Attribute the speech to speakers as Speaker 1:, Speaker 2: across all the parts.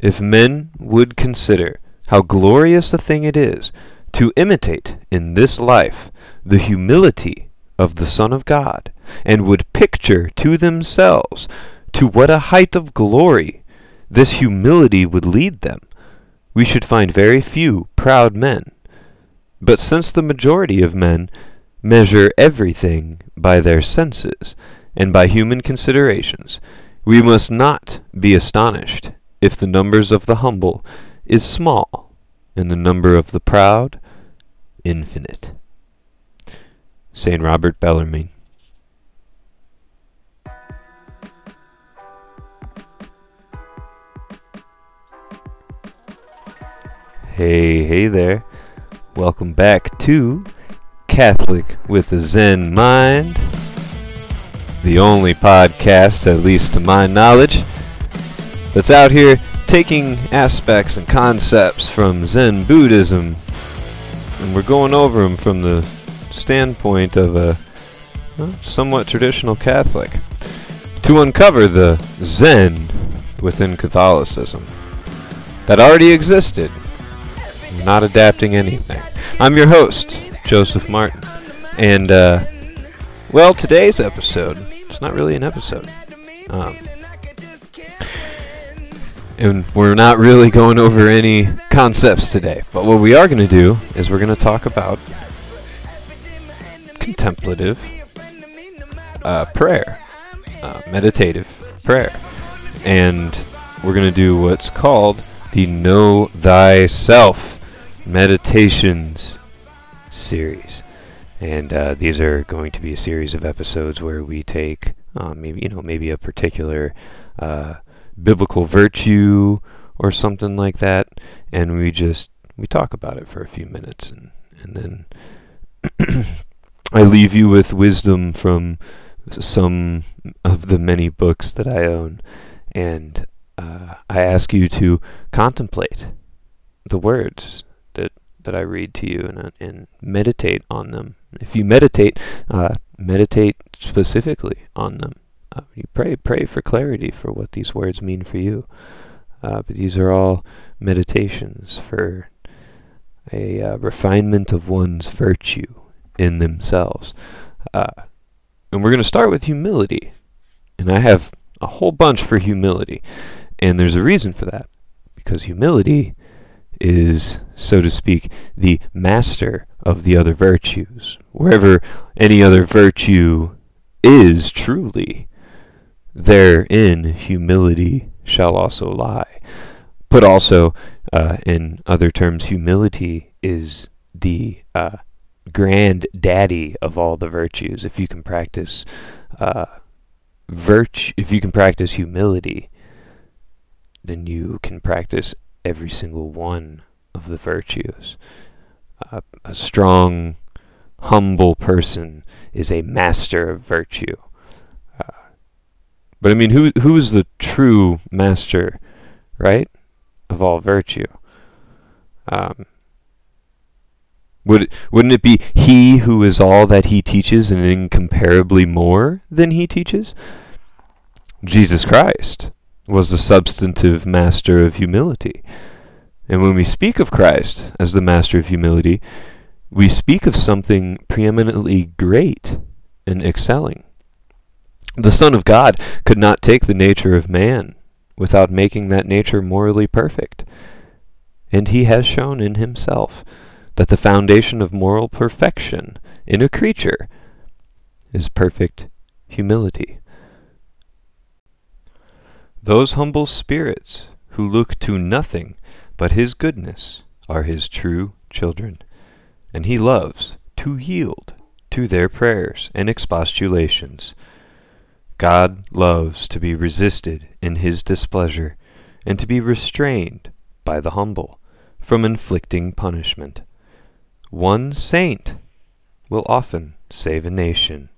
Speaker 1: if men would consider how glorious a thing it is to imitate in this life the humility of the Son of God, and would picture to themselves to what a height of glory this humility would lead them, we should find very few proud men. But since the majority of men measure everything by their senses and by human considerations, we must not be astonished if the numbers of the humble is small and the number of the proud infinite. St. Robert Bellarmine. Hey, hey there. Welcome back to Catholic with a Zen Mind. The only podcast, at least to my knowledge, that's out here taking aspects and concepts from Zen Buddhism and we're going over them from the standpoint of a well, somewhat traditional Catholic to uncover the Zen within Catholicism that already existed, not adapting anything. I'm your host, Joseph Martin, and uh, well, today's episode, it's not really an episode. Um, and we're not really going over any concepts today. But what we are going to do is we're going to talk about contemplative uh, prayer, uh, meditative prayer. And we're going to do what's called the Know Thyself Meditations series. And uh, these are going to be a series of episodes where we take uh, maybe, you know, maybe a particular uh, biblical virtue or something like that, and we just we talk about it for a few minutes, and and then I leave you with wisdom from some of the many books that I own, and uh, I ask you to contemplate the words that that I read to you and uh, and meditate on them. If you meditate, uh, meditate specifically on them. Uh, you pray, pray for clarity for what these words mean for you. Uh, but these are all meditations for a uh, refinement of one's virtue in themselves. Uh, and we're going to start with humility. And I have a whole bunch for humility. And there's a reason for that. Because humility is, so to speak, the master of the other virtues. Wherever any other virtue is truly, therein humility shall also lie. But also, uh, in other terms, humility is the uh, granddaddy of all the virtues. If you can practice uh, virtue, if you can practice humility, then you can practice every single one of the virtues. Uh, a strong, humble person is a master of virtue. But I mean, who who is the true master, right, of all virtue? Um, would wouldn't it be he who is all that he teaches and incomparably more than he teaches? Jesus Christ was the substantive master of humility. And when we speak of Christ as the master of humility, we speak of something preeminently great and excelling. The Son of God could not take the nature of man without making that nature morally perfect. And he has shown in himself that the foundation of moral perfection in a creature is perfect humility. Those humble spirits who look to nothing but his goodness are his true children, and he loves to yield to their prayers and expostulations God loves to be resisted in his displeasure, and to be restrained by the humble from inflicting punishment. One saint will often save a nation.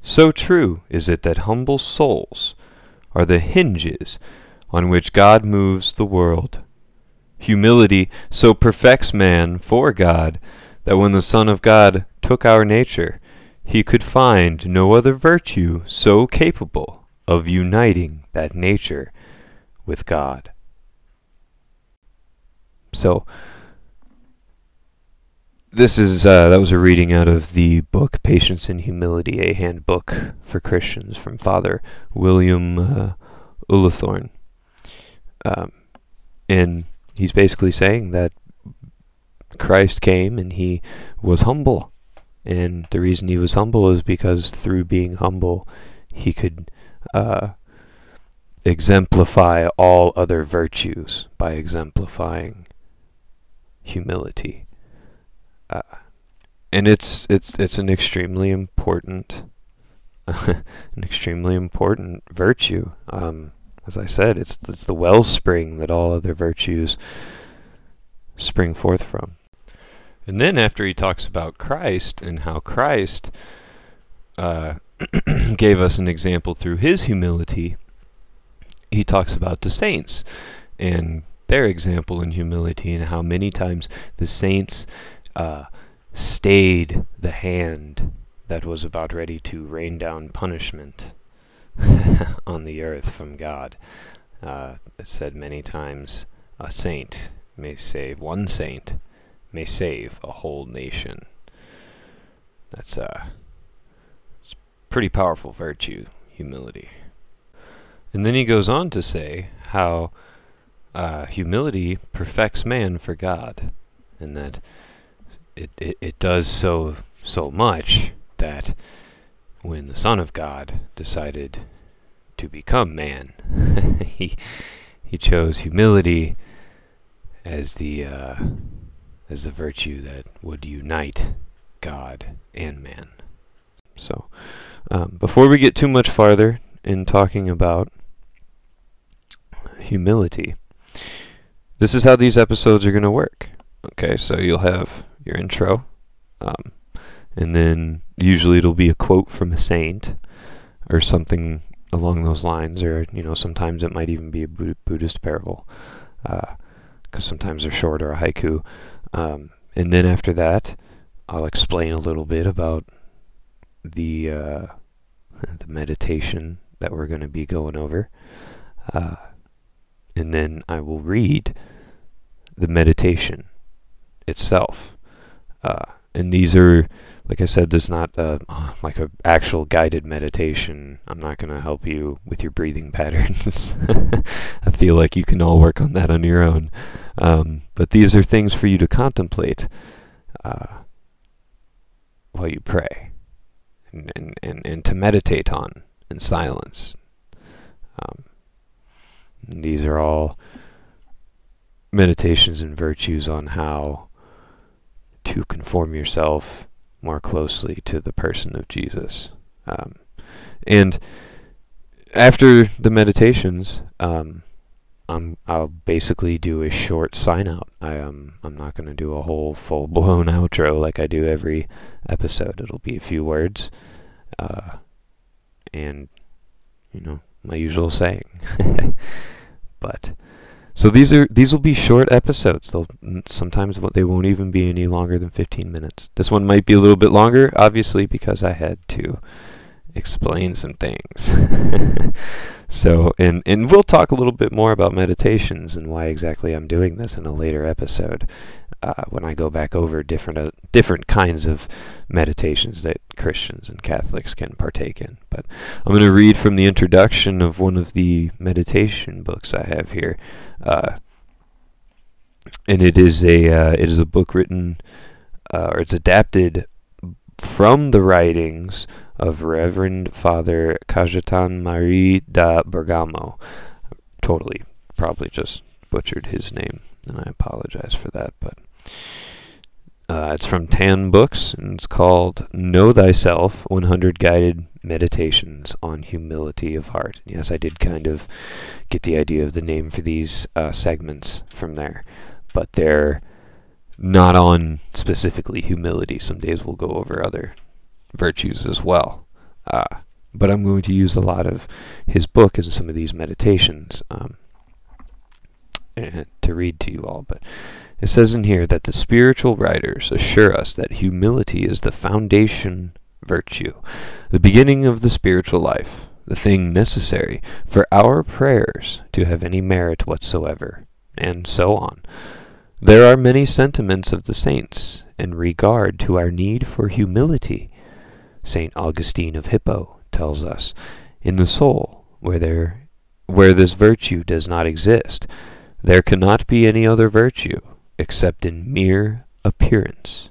Speaker 1: So true is it that humble souls are the hinges on which God moves the world. Humility so perfects man for God that when the Son of God took our nature, he could find no other virtue so capable of uniting that nature with God. so this is uh, that was a reading out of the book Patience and Humility, a handbook for Christians from Father William uh, Ullathorne, um, and he's basically saying that Christ came and he was humble, and the reason he was humble is because through being humble, he could uh, exemplify all other virtues by exemplifying humility. Uh, and it's it's it's an extremely important an extremely important virtue. Um, as I said, it's it's the wellspring that all other virtues spring forth from. And then after he talks about Christ and how Christ uh, gave us an example through his humility, he talks about the saints and their example in humility and how many times the saints uh, stayed the hand that was about ready to rain down punishment on the earth from God. Uh, said many times, a saint may save, one saint may save a whole nation. That's a it's pretty powerful virtue, humility. And then he goes on to say how uh, humility perfects man for God, and that it, it, it does so so much that when the Son of God decided to become man, he he chose humility as the uh, as the virtue that would unite God and man. So, um, before we get too much farther in talking about humility, this is how these episodes are going to work. Okay, so you'll have your intro, um, and then usually it'll be a quote from a saint or something along those lines, or you know, sometimes it might even be a Buddhist parable, because uh, sometimes they're short or a haiku. Um, and then after that, I'll explain a little bit about the uh, the meditation that we're going to be going over, uh, and then I will read the meditation itself. Uh, and these are, like I said, there's not uh, like an actual guided meditation. I'm not going to help you with your breathing patterns. I feel like you can all work on that on your own. Um, but these are things for you to contemplate uh, while you pray and, and, and, and to meditate on in silence. Um, these are all meditations and virtues on how to conform yourself more closely to the person of Jesus. Um, and after the meditations, um, I'm, I'll basically do a short sign out. I um, I'm not going to do a whole full blown outro like I do every episode. It'll be a few words, uh, and you know my usual saying. but so these are these will be short episodes. They'll sometimes they won't even be any longer than 15 minutes. This one might be a little bit longer, obviously, because I had to explain some things. so, and and we'll talk a little bit more about meditations and why exactly I'm doing this in a later episode uh, when I go back over different uh, different kinds of meditations that Christians and Catholics can partake in. But I'm going to read from the introduction of one of the meditation books I have here, uh, and it is a uh, it is a book written uh, or it's adapted from the writings of Reverend Father Cajetan Marie da Bergamo. Totally, probably just butchered his name, and I apologize for that. But uh, it's from Tan Books, and it's called Know Thyself 100 Guided Meditations on Humility of Heart. Yes, I did kind of get the idea of the name for these uh, segments from there, but they're not on specifically humility. Some days we'll go over other virtues as well. Uh, but I'm going to use a lot of his book in some of these meditations um, to read to you all. But it says in here that the spiritual writers assure us that humility is the foundation virtue, the beginning of the spiritual life, the thing necessary for our prayers to have any merit whatsoever, and so on. There are many sentiments of the saints in regard to our need for humility. St. Augustine of Hippo tells us, in the soul, where there where this virtue does not exist, there cannot be any other virtue except in mere appearance.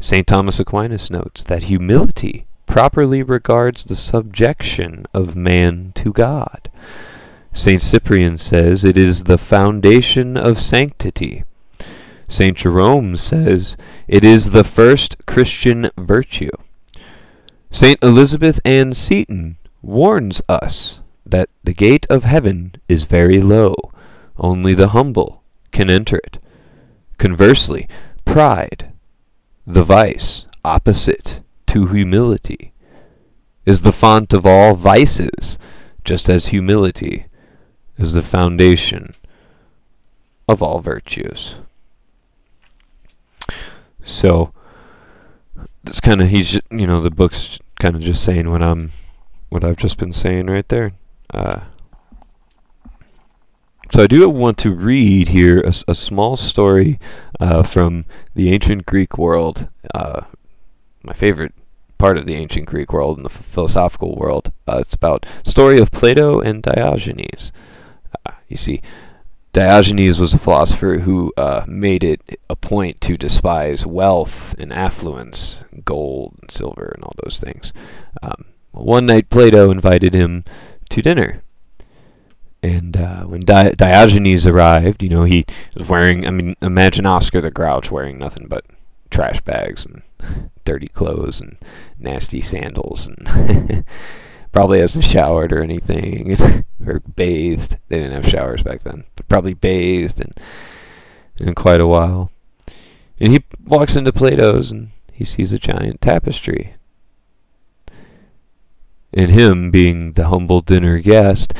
Speaker 1: St. Thomas Aquinas notes that humility properly regards the subjection of man to God. St. Cyprian says it is the foundation of sanctity. St. Jerome says it is the first Christian virtue. St. Elizabeth Ann Seton warns us that the gate of heaven is very low, only the humble can enter it. Conversely, pride, the vice opposite to humility, is the font of all vices, just as humility is the foundation of all virtues. So, it's kind of he's you know the book's kind of just saying what I'm what I've just been saying right there. Uh, so I do want to read here a, a small story uh, from the ancient Greek world. Uh, my favorite part of the ancient Greek world and the philosophical world. Uh, it's about story of Plato and Diogenes. Uh, you see, Diogenes was a philosopher who uh, made it a point to despise wealth and affluence, gold and silver and all those things. Um, one night, Plato invited him to dinner. And uh, when Di- Diogenes arrived, you know, he was wearing, I mean, imagine Oscar the Grouch wearing nothing but trash bags and dirty clothes and nasty sandals and probably hasn't showered or anything or bathed. They didn't have showers back then, but probably bathed in, in quite a while. And he walks into Plato's and he sees a giant tapestry and him, being the humble dinner guest,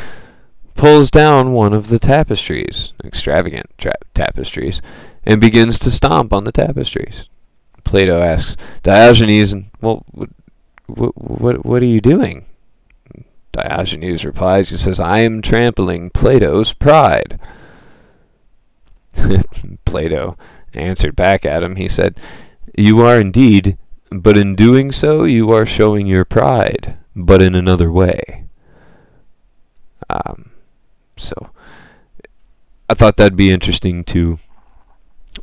Speaker 1: pulls down one of the tapestries, extravagant tra- tapestries, and begins to stomp on the tapestries. Plato asks Diogenes, "Well, what, what, what are you doing?" Diogenes replies, he says, I am trampling Plato's pride. Plato answered back at him, he said, You are indeed, but in doing so you are showing your pride but in another way. Um, so I thought that'd be interesting to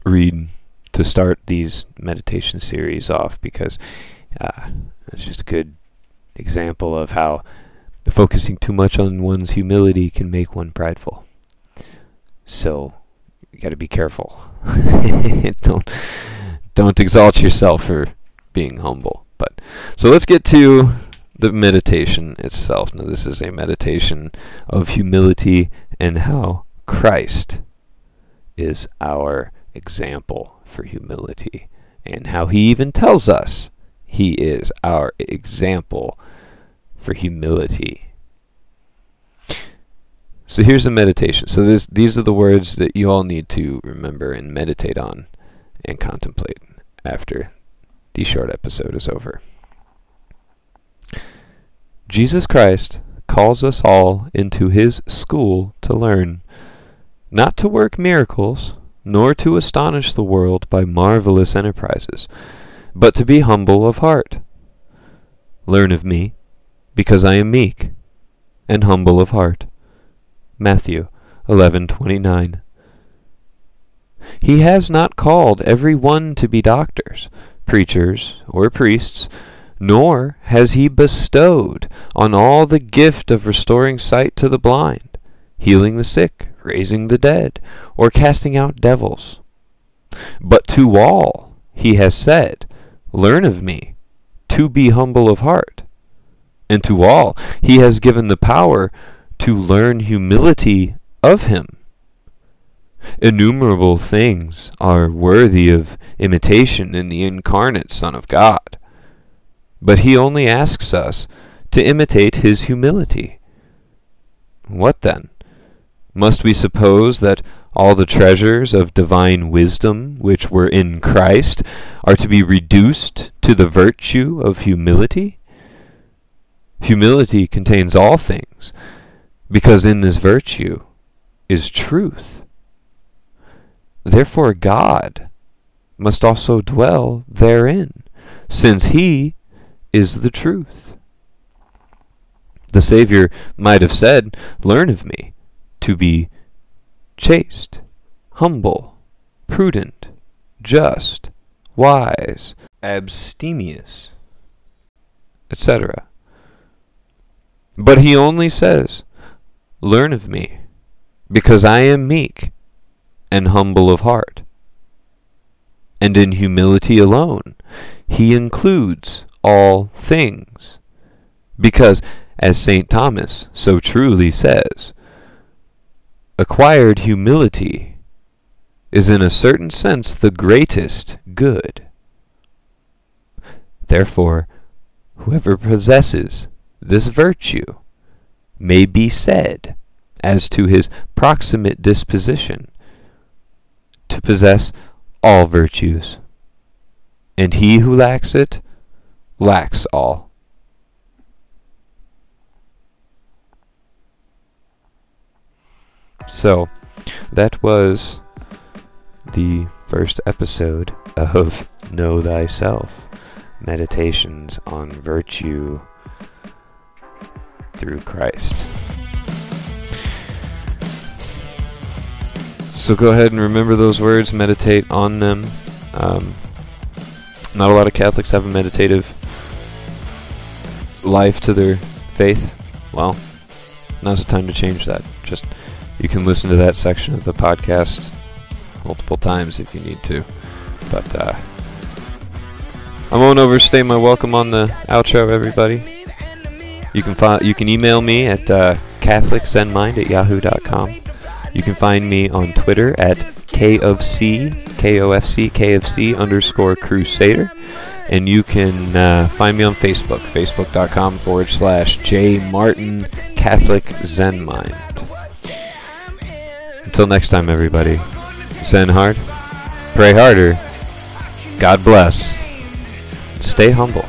Speaker 1: read to start these meditation series off because uh, it's just a good example of how focusing too much on one's humility can make one prideful. So you got to be careful. don't don't exalt yourself for being humble. But so let's get to the meditation itself. Now, this is a meditation of humility and how Christ is our example for humility, and how he even tells us he is our example for humility. So here's the meditation. So this, these are the words that you all need to remember and meditate on and contemplate after the short episode is over. Jesus Christ calls us all into his school to learn, not to work miracles, nor to astonish the world by marvelous enterprises, but to be humble of heart. Learn of me, because I am meek and humble of heart. Matthew 11:29. He has not called every one to be doctors, preachers, or priests, nor has he bestowed on all the gift of restoring sight to the blind, healing the sick, raising the dead, or casting out devils. But to all he has said, Learn of me, to be humble of heart. And to all he has given the power to learn humility of him. Innumerable things are worthy of imitation in the incarnate Son of God but he only asks us to imitate his humility. What then? Must we suppose that all the treasures of divine wisdom which were in Christ are to be reduced to the virtue of humility? Humility contains all things, because in this virtue is truth. Therefore God must also dwell therein, since he is the truth. The Savior might have said, Learn of me to be chaste, humble, prudent, just, wise, abstemious, etc. But he only says, Learn of me, because I am meek and humble of heart. And in humility alone, he includes all things. Because, as St. Thomas so truly says, acquired humility is in a certain sense the greatest good. Therefore, whoever possesses this virtue may be said, as to his proximate disposition, to possess all virtues, and he who lacks it lacks all. So, that was the first episode of Know Thyself Meditations on Virtue through Christ. So go ahead and remember those words, meditate on them. Um, not a lot of Catholics have a meditative life to their faith. Well, now's the time to change that. Just you can listen to that section of the podcast multiple times if you need to. But uh, I won't overstay my welcome on the outro, everybody. You can fi- you can email me at uh, catholiczenmind at yahoo.com. You can find me on Twitter at K of C, K-O-F-C, KFC underscore Crusader. And you can uh, find me on Facebook, facebook.com forward slash J Martin Catholic Zen Mind. Until next time, everybody, Zen hard, pray harder, God bless, stay humble.